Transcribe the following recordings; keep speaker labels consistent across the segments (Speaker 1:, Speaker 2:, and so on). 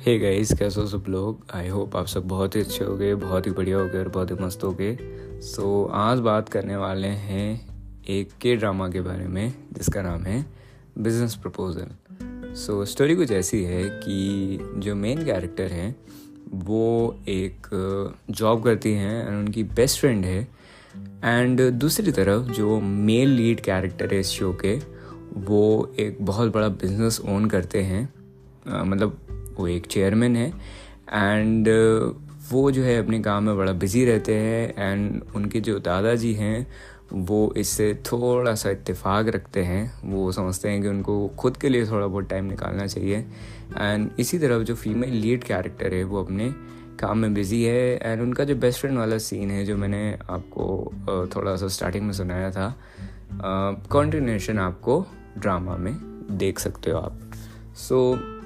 Speaker 1: Hey guys कैसे हो सब लोग? आई होप आप सब बहुत ही अच्छे हो गए बहुत ही बढ़िया हो गए और बहुत ही मस्त हो गए सो so, आज बात करने वाले हैं एक के ड्रामा के बारे में जिसका नाम है बिज़नेस प्रपोजल सो स्टोरी कुछ ऐसी है कि जो मेन कैरेक्टर हैं वो एक जॉब करती हैं एंड उनकी बेस्ट फ्रेंड है। एंड दूसरी तरफ़ जो मेल लीड कैरेक्टर है इस शो के वो एक बहुत बड़ा बिज़नेस ओन करते हैं। मतलब वो एक चेयरमैन है एंड वो जो है अपने काम में बड़ा बिज़ी रहते हैं एंड उनके जो दादाजी हैं वो इससे थोड़ा सा इत्तेफाक रखते हैं। वो समझते हैं कि उनको खुद के लिए थोड़ा बहुत टाइम निकालना चाहिए। एंड इसी तरह जो फीमेल लीड कैरेक्टर है वो अपने काम में बिज़ी है एंड उनका जो बेस्ट फ्रेंड वाला सीन है जो मैंने आपको थोड़ा सा स्टार्टिंग में सुनाया था कॉन्टिन्यूशन आपको ड्रामा में देख सकते हो आप। सो so,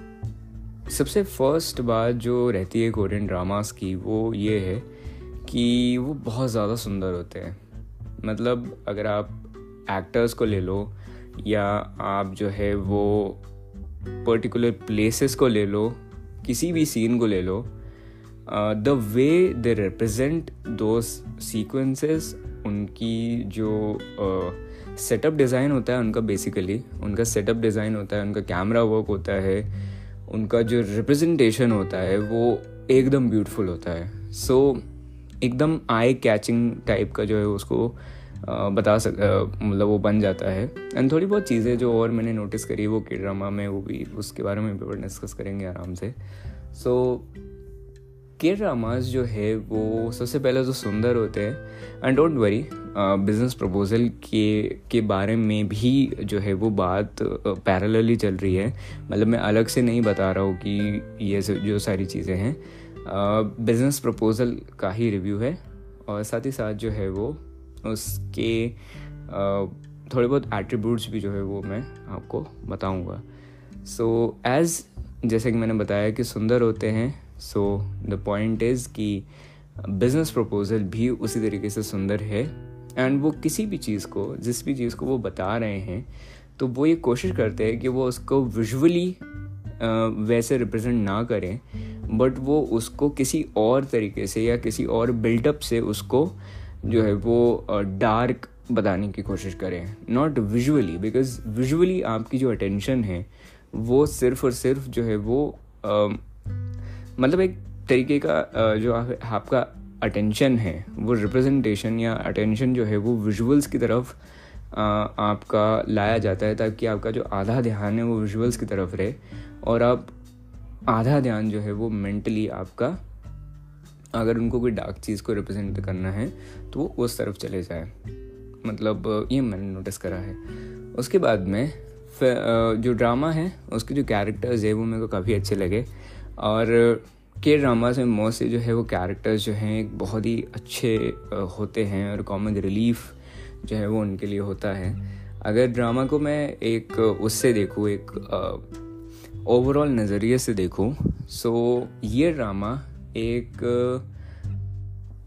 Speaker 1: सबसे फ़र्स्ट बात जो रहती है कोरियन ड्रामास की वो ये है कि वो बहुत ज़्यादा सुंदर होते हैं। मतलब अगर आप एक्टर्स को ले लो या आप जो है वो पर्टिकुलर प्लेसेस को ले लो किसी भी सीन को ले लो द वे दे रिप्रेजेंट दो सीक्वेंसेस उनकी जो सेटअप uh, डिज़ाइन होता है उनका बेसिकली उनका सेटअप डिज़ाइन होता है उनका कैमरा वर्क होता है उनका जो रिप्रेजेंटेशन होता है वो एकदम ब्यूटीफुल होता है। सो so, एकदम आई कैचिंग टाइप का जो है उसको बता सक मतलब वो बन जाता है। एंड थोड़ी बहुत चीज़ें जो और मैंने नोटिस करी वो के ड्रामा में वो भी उसके बारे में भी डिस्कस करेंगे आराम से। सो so, के ड्रामाज जो है वो सबसे पहले तो सुंदर होते हैं। And don't worry business proposal के के बारे में भी जो है वो बात पैरेलली चल रही है। मतलब मैं अलग से नहीं बता रहा हूँ कि ये जो सारी चीज़ें हैं। बिज़नेस प्रपोजल का ही रिव्यू है और साथ ही साथ जो है वो उसके थोड़े बहुत एट्रीब्यूट्स भी जो है वो मैं आपको बताऊँगा। सो so, एज़ जैसे कि मैंने बताया कि सुंदर होते हैं सो द पॉइंट इज़ कि बिज़नेस प्रपोजल भी उसी तरीके से सुंदर है। एंड वो किसी भी चीज़ को जिस भी चीज़ को वो बता रहे हैं तो वो ये कोशिश करते हैं कि वो उसको विजुअली वैसे रिप्रेजेंट ना करें बट वो उसको किसी और तरीके से या किसी और बिल्डअप से उसको जो है वो डार्क बताने की कोशिश करें। नॉट विजुअली बिकॉज़ विजुअली आपकी जो अटेंशन है वो सिर्फ़ और सिर्फ़ जो है वो आ, मतलब एक तरीके का आ, जो आपका अटेंशन है, वो रिप्रेजेंटेशन या अटेंशन जो है, वो विजुअल्स की तरफ़ आपका लाया जाता है ताकि आपका जो आधा ध्यान है, वो विजुअल्स की तरफ़ रहे और आप आधा ध्यान जो है, वो मेंटली आपका, अगर उनको कोई डार्क चीज़ को रिप्रेजेंट करना है तो वो उस तरफ़ चले जाए। मतलब ये मैंने नोटिस करा है। उसके बाद में जो ड्रामा है, उसके जो कैरेक्टर्स है, वो मेरे को काफ़ी अच्छे लगे और के ड्रामाज में मोस्टली जो है वो कैरेक्टर्स जो हैं बहुत ही अच्छे होते हैं और कॉमिक रिलीफ जो है वो उनके लिए होता है। अगर ड्रामा को मैं एक, उससे देखूँ, एक ओवरऑल नज़रिए से देखूँ सो ये ड्रामा एक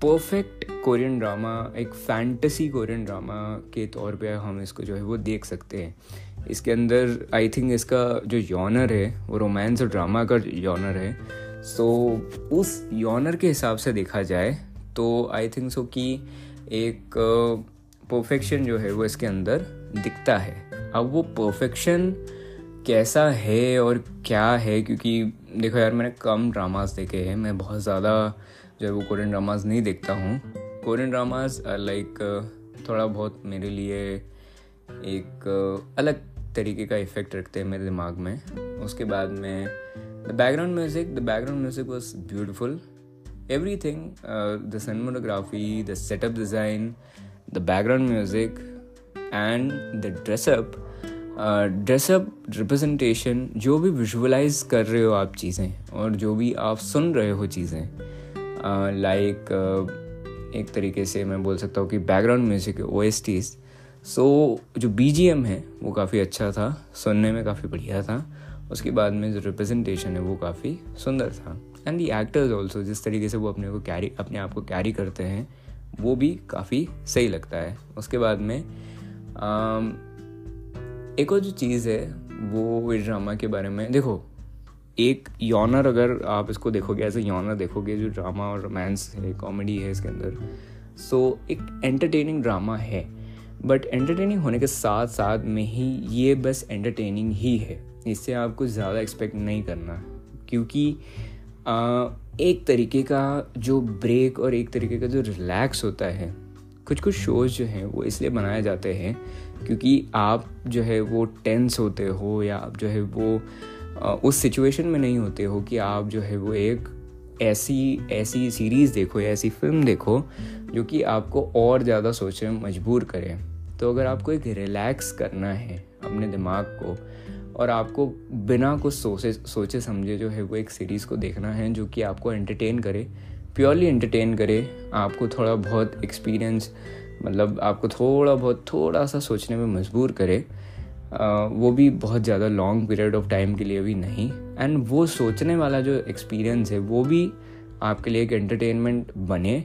Speaker 1: परफेक्ट कोरियन ड्रामा एक फैंटेसी कोरियन ड्रामा के तौर पे हम इसको जो है वो देख सकते हैं। इसके अंदर आई थिंक इसका जो यॉनर है, वो रोमांस और ड्रामा का यॉनर है। सो so, उस यॉनर के हिसाब से देखा जाए तो आई थिंक सो कि एक परफेक्शन जो है वो इसके अंदर दिखता है। अब वो परफेक्शन कैसा है और क्या है? क्योंकि देखो यार मैंने कम ड्रामास देखे हैं। मैं बहुत ज़्यादा जो है वो कोरियन ड्रामास नहीं देखता हूँ। कोरियन ड्रामास लाइक थोड़ा बहुत मेरे लिए एक अलग तरीके का इफ़ेक्ट रखते हैं मेरे दिमाग में। उसके बाद में the background music the background music was beautiful everything the cinematography the setup design the background music and the dressup dressup representation जो भी विजुअलाइज कर रहे हो आप चीज़ें और जो भी आप सुन रहे हो चीज़ें लाइक uh, uh, एक तरीके से मैं बोल सकता हूँ कि background music O S Ts so जो बी जी एम है वो काफ़ी अच्छा था सुनने में काफ़ी बढ़िया था। उसके बाद में जो रिप्रेजेंटेशन है वो काफ़ी सुंदर था। एंड दी एक्टर्स ऑल्सो जिस तरीके से वो अपने को कैरी अपने आप को कैरी करते हैं वो भी काफ़ी सही लगता है। उसके बाद में um, एक और जो चीज़ है वो इस ड्रामा के बारे में देखो एक यॉनर अगर आप इसको देखोगे एज ए यॉनर देखोगे जो ड्रामा और रोमांस है कॉमेडी है इसके अंदर सो so, एक एंटरटेनिंग ड्रामा है। बट एंटरटेनिंग होने के साथ साथ में ही ये बस एंटरटेनिंग ही है। इससे आपको ज़्यादा एक्सपेक्ट नहीं करना। क्योंकि आ, एक तरीके का जो ब्रेक और एक तरीके का जो रिलैक्स होता है कुछ कुछ शोज़ जो हैं वो इसलिए बनाए जाते हैं क्योंकि आप जो है वो टेंस होते हो या आप जो है वो उस सिचुएशन में नहीं होते हो कि आप जो है वो एक ऐसी ऐसी सीरीज़ देखो या ऐसी फ़िल्म देखो जो कि आपको और ज़्यादा सोचने में मजबूर करे। तो अगर आपको एक रिलैक्स करना है अपने दिमाग को और आपको बिना कुछ सोचे सोचे समझे जो है वो एक सीरीज़ को देखना है जो कि आपको एंटरटेन करे प्योरली एंटरटेन करे, आपको थोड़ा बहुत एक्सपीरियंस मतलब आपको थोड़ा बहुत, थोड़ा सा सोचने में मजबूर करे वो भी बहुत ज़्यादा लॉन्ग पीरियड ऑफ़ टाइम के लिए भी नहीं। एंड वो सोचने वाला जो एक्सपीरियंस है, वो भी आपके लिए एक एंटरटेनमेंट बने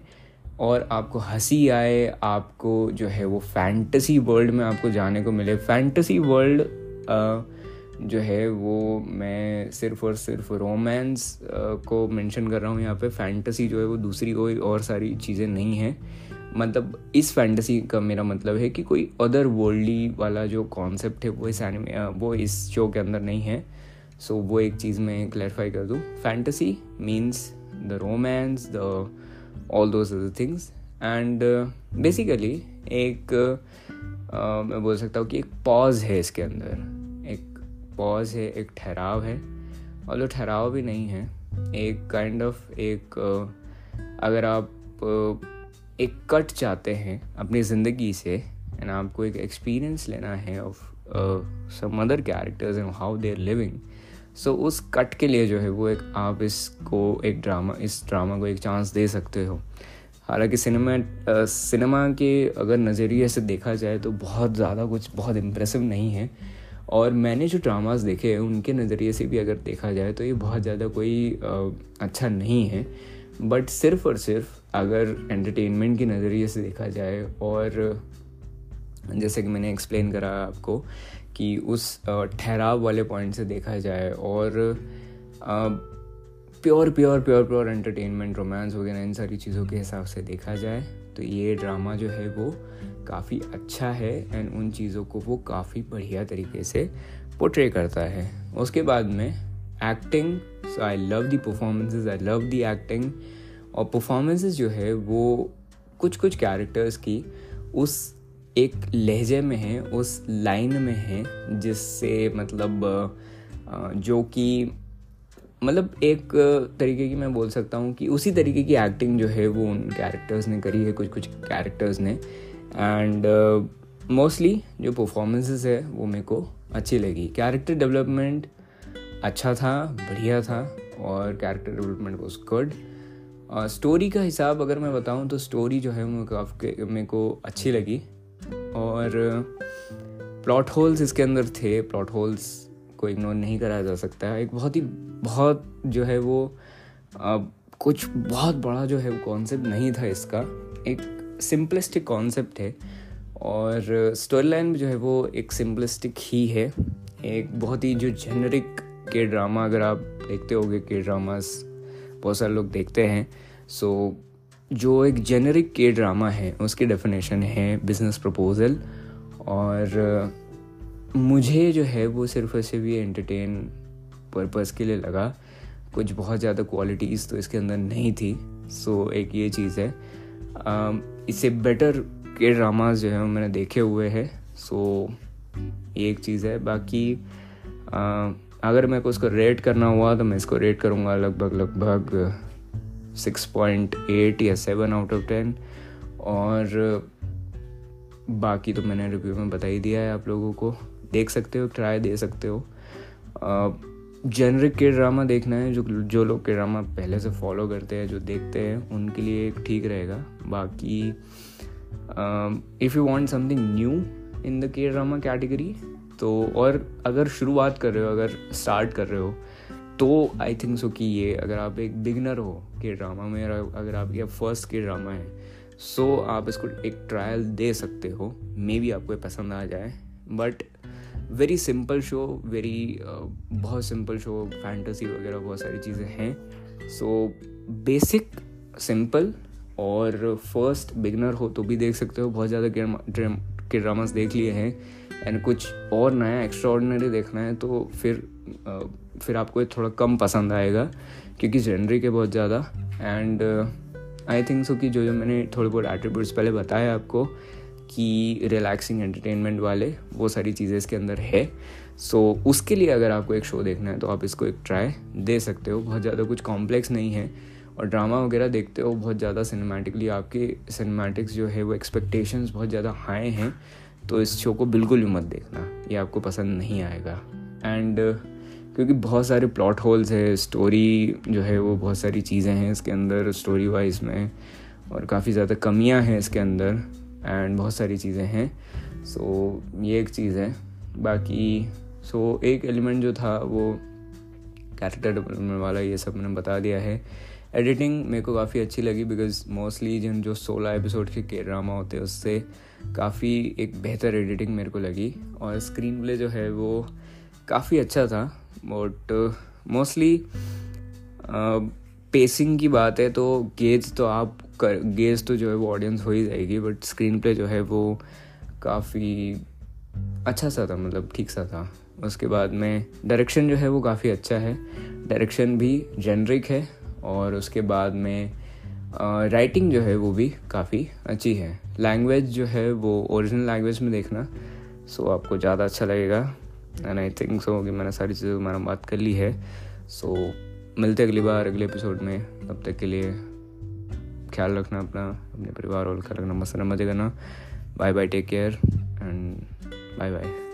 Speaker 1: और आपको हँसी आए, आपको जो है वो फैंटसी वर्ल्ड में आपको जाने को मिले। फैंटसी वर्ल्ड जो है वो मैं सिर्फ़ और सिर्फ़ रोमांस को मेंशन कर रहा हूँ। यहाँ पे फैंटसी जो है वो दूसरी कोई और सारी चीज़ें नहीं हैं। मतलब इस फैंटेसी का मेरा मतलब है कि कोई अदर वर्ल्डली वाला जो कॉन्सेप्ट है वो इस एनिमे वो इस शो के अंदर नहीं है। सो so, वो एक चीज़ मैं क्लैरिफाई कर दूँ। Fantasy means the romance the all those other things and basically एक uh, मैं बोल सकता हूँ कि एक पॉज है इसके अंदर। एक पॉज है एक ठहराव है। और जो ठहराव भी नहीं है एक काइंड kind ऑफ़ of एक uh, अगर आप uh, एक कट चाहते हैं अपनी ज़िंदगी से एंड आपको एक एक्सपीरियंस लेना है of some other characters and how they are living so उस कट के लिए जो है, वो एक आप इसको एक ड्रामा इस ड्रामा को एक चांस दे सकते हो। हालाँकि सिनेमा सिनेमा के अगर नज़रिए से देखा जाए तो बहुत ज़्यादा कुछ बहुत इम्प्रेसिव नहीं है। और मैंने जो ड्रामास देखे हैं, उनके नज़रिए से भी अगर देखा जाए तो ये बहुत ज़्यादा कोई अच्छा नहीं है। बट सिर्फ़ और सिर्फ़ अगर एंटरटेनमेंट के नज़रिए से देखा जाए और, जैसे कि मैंने एक्सप्लेन करा आपको कि उस ठहराव वाले पॉइंट से देखा जाए और pure pure pure pure entertainment romance वगैरह, इन सारी चीज़ों के हिसाब से देखा जाए तो ये ड्रामा जो है वो काफ़ी अच्छा है एंड उन चीज़ों को वो काफ़ी बढ़िया तरीके से पोट्रे करता है। उसके बाद में acting so I love the performances I love the acting और परफॉर्मेंसेस जो है वो कुछ कुछ कैरेक्टर्स की उस एक लहजे में है उस लाइन में है जिससे मतलब जो कि मतलब एक तरीके की मैं बोल सकता हूँ कि उसी तरीके की एक्टिंग जो है वो उन कैरेक्टर्स ने करी है कुछ कुछ कैरेक्टर्स ने। एंड मोस्टली uh, जो परफॉर्मेंसेस है वो मेरे को अच्छी लगी। कैरेक्टर डेवलपमेंट अच्छा था बढ़िया था और character development was good story का हिसाब अगर मैं बताऊँ तो स्टोरी जो है वो मेरे को अच्छी लगी। और प्लॉट होल्स इसके अंदर थे प्लॉट होल्स को इग्नोर नहीं करा जा सकता। है एक बहुत ही बहुत जो है वो आ, कुछ बहुत बड़ा जो है वो कॉन्सेप्ट नहीं था इसका। एक सिंपलिस्टिक कॉन्सेप्ट है और स्टोरी लाइन जो है वो एक सिंपलिस्टिक ही है। एक बहुत ही जो जेनरिक के ड्रामा अगर आप देखते होगे के ड्रामास बहुत सारे लोग देखते हैं। सो so, जो एक जेनरिक के ड्रामा है उसकी डेफिनेशन है बिज़नेस प्रपोजल और मुझे जो है वो सिर्फ़ ऐसे भी एंटरटेन पर्पज़ के लिए लगा। कुछ बहुत ज़्यादा क्वालिटीज़ तो इसके अंदर नहीं थी। सो so, एक ये चीज़ है। इससे बेटर के ड्रामाज जो है मैंने देखे हुए हैं। सो so, ये एक चीज़ है। बाकी आ, अगर मेरे को उसको रेट करना हुआ तो मैं इसको रेट करूँगा लगभग लगभग सिक्स पॉइंट एट या सेवन आउट ऑफ़ टेन और बाकी तो मैंने रिव्यू में बता ही दिया है आप लोगों को। देख सकते हो ट्राई दे सकते हो। जेनरिक के ड्रामा देखना है, जो जो लोग के ड्रामा पहले से फॉलो करते हैं, जो देखते हैं, उनके लिए एक ठीक रहेगा। बाकी if you want something new in the K drama category तो और अगर शुरुआत कर रहे हो, अगर स्टार्ट कर रहे हो तो आई थिंक सो कि ये अगर आप एक बिगनर हो के ड्रामा में अगर आप ये फ़र्स्ट के ड्रामा है सो so आप इसको एक ट्रायल दे सकते हो। मे बी आपको पसंद आ जाए। But very simple show very बहुत सिंपल शो फैंटेसी वगैरह बहुत सारी चीज़ें हैं। सो बेसिक सिंपल और फ़र्स्ट बिगनर हो तो भी देख सकते हो। बहुत ज़्यादा के ड्रामास देख लिए हैं एंड कुछ और नया एक्स्ट्रा देखना है तो फिर फिर आपको ये थोड़ा कम पसंद आएगा क्योंकि जेनरी के बहुत ज़्यादा एंड आई थिंक सो कि जो जो मैंने थोड़े बहुत एट्रीब्यूट्स पहले बताए आपको कि रिलैक्सिंग एंटरटेनमेंट वाले वो सारी चीज़ें इसके अंदर है। सो so, उसके लिए अगर आपको एक शो देखना है तो आप इसको एक ट्राई दे सकते हो। बहुत ज़्यादा कुछ कॉम्प्लेक्स नहीं है और ड्रामा वगैरह देखते हो बहुत ज़्यादा सिनेमैटिकली आपकी सिनेमैटिक्स जो है वो एक्सपेक्टेशंस बहुत ज़्यादा हाई हैं तो इस शो को बिल्कुल भी मत देखना। ये आपको पसंद नहीं आएगा। एंड क्योंकि बहुत सारे प्लॉट होल्स है स्टोरी जो है वो बहुत सारी चीज़ें हैं इसके अंदर स्टोरी वाइज में और काफ़ी ज़्यादा कमियाँ हैं इसके अंदर एंड बहुत सारी चीज़ें हैं। सो so, ये एक चीज़ है। बाकी सो so, एक एलिमेंट जो था वो कैरेक्टर डेवलपमेंट वाला ये सब मैंने बता दिया है। एडिटिंग मेरे को काफ़ी अच्छी लगी बिकॉज़ मोस्टली जिन जो सोलह एपिसोड के के ड्रामा होते हैं, उससे काफ़ी एक बेहतर एडिटिंग मेरे को लगी। और स्क्रीन प्ले जो है वो काफ़ी अच्छा था बट मोस्टली पेसिंग की बात है तो गेज तो आप कर गेज तो जो है वो ऑडियंस हो ही जाएगी बट स्क्रीन प्ले जो है वो काफ़ी अच्छा सा था मतलब ठीक सा था। उसके बाद में डायरेक्शन जो है वो काफ़ी अच्छा है। डायरेक्शन भी जेनरिक है। और उसके बाद में राइटिंग जो है वो भी काफ़ी अच्छी है। लैंग्वेज जो है वो ओरिजिनल लैंग्वेज में देखना सो आपको ज़्यादा अच्छा लगेगा। एंड आई थिंक सो कि मैंने सारी चीज़ों की मैंने बात कर ली है। सो मिलते अगली बार, अगले एपिसोड में। तब तक के लिए ख्याल रखना अपना, अपने परिवार और ख्याल रखना, मस्त मज़े करना। Bye bye take care and bye bye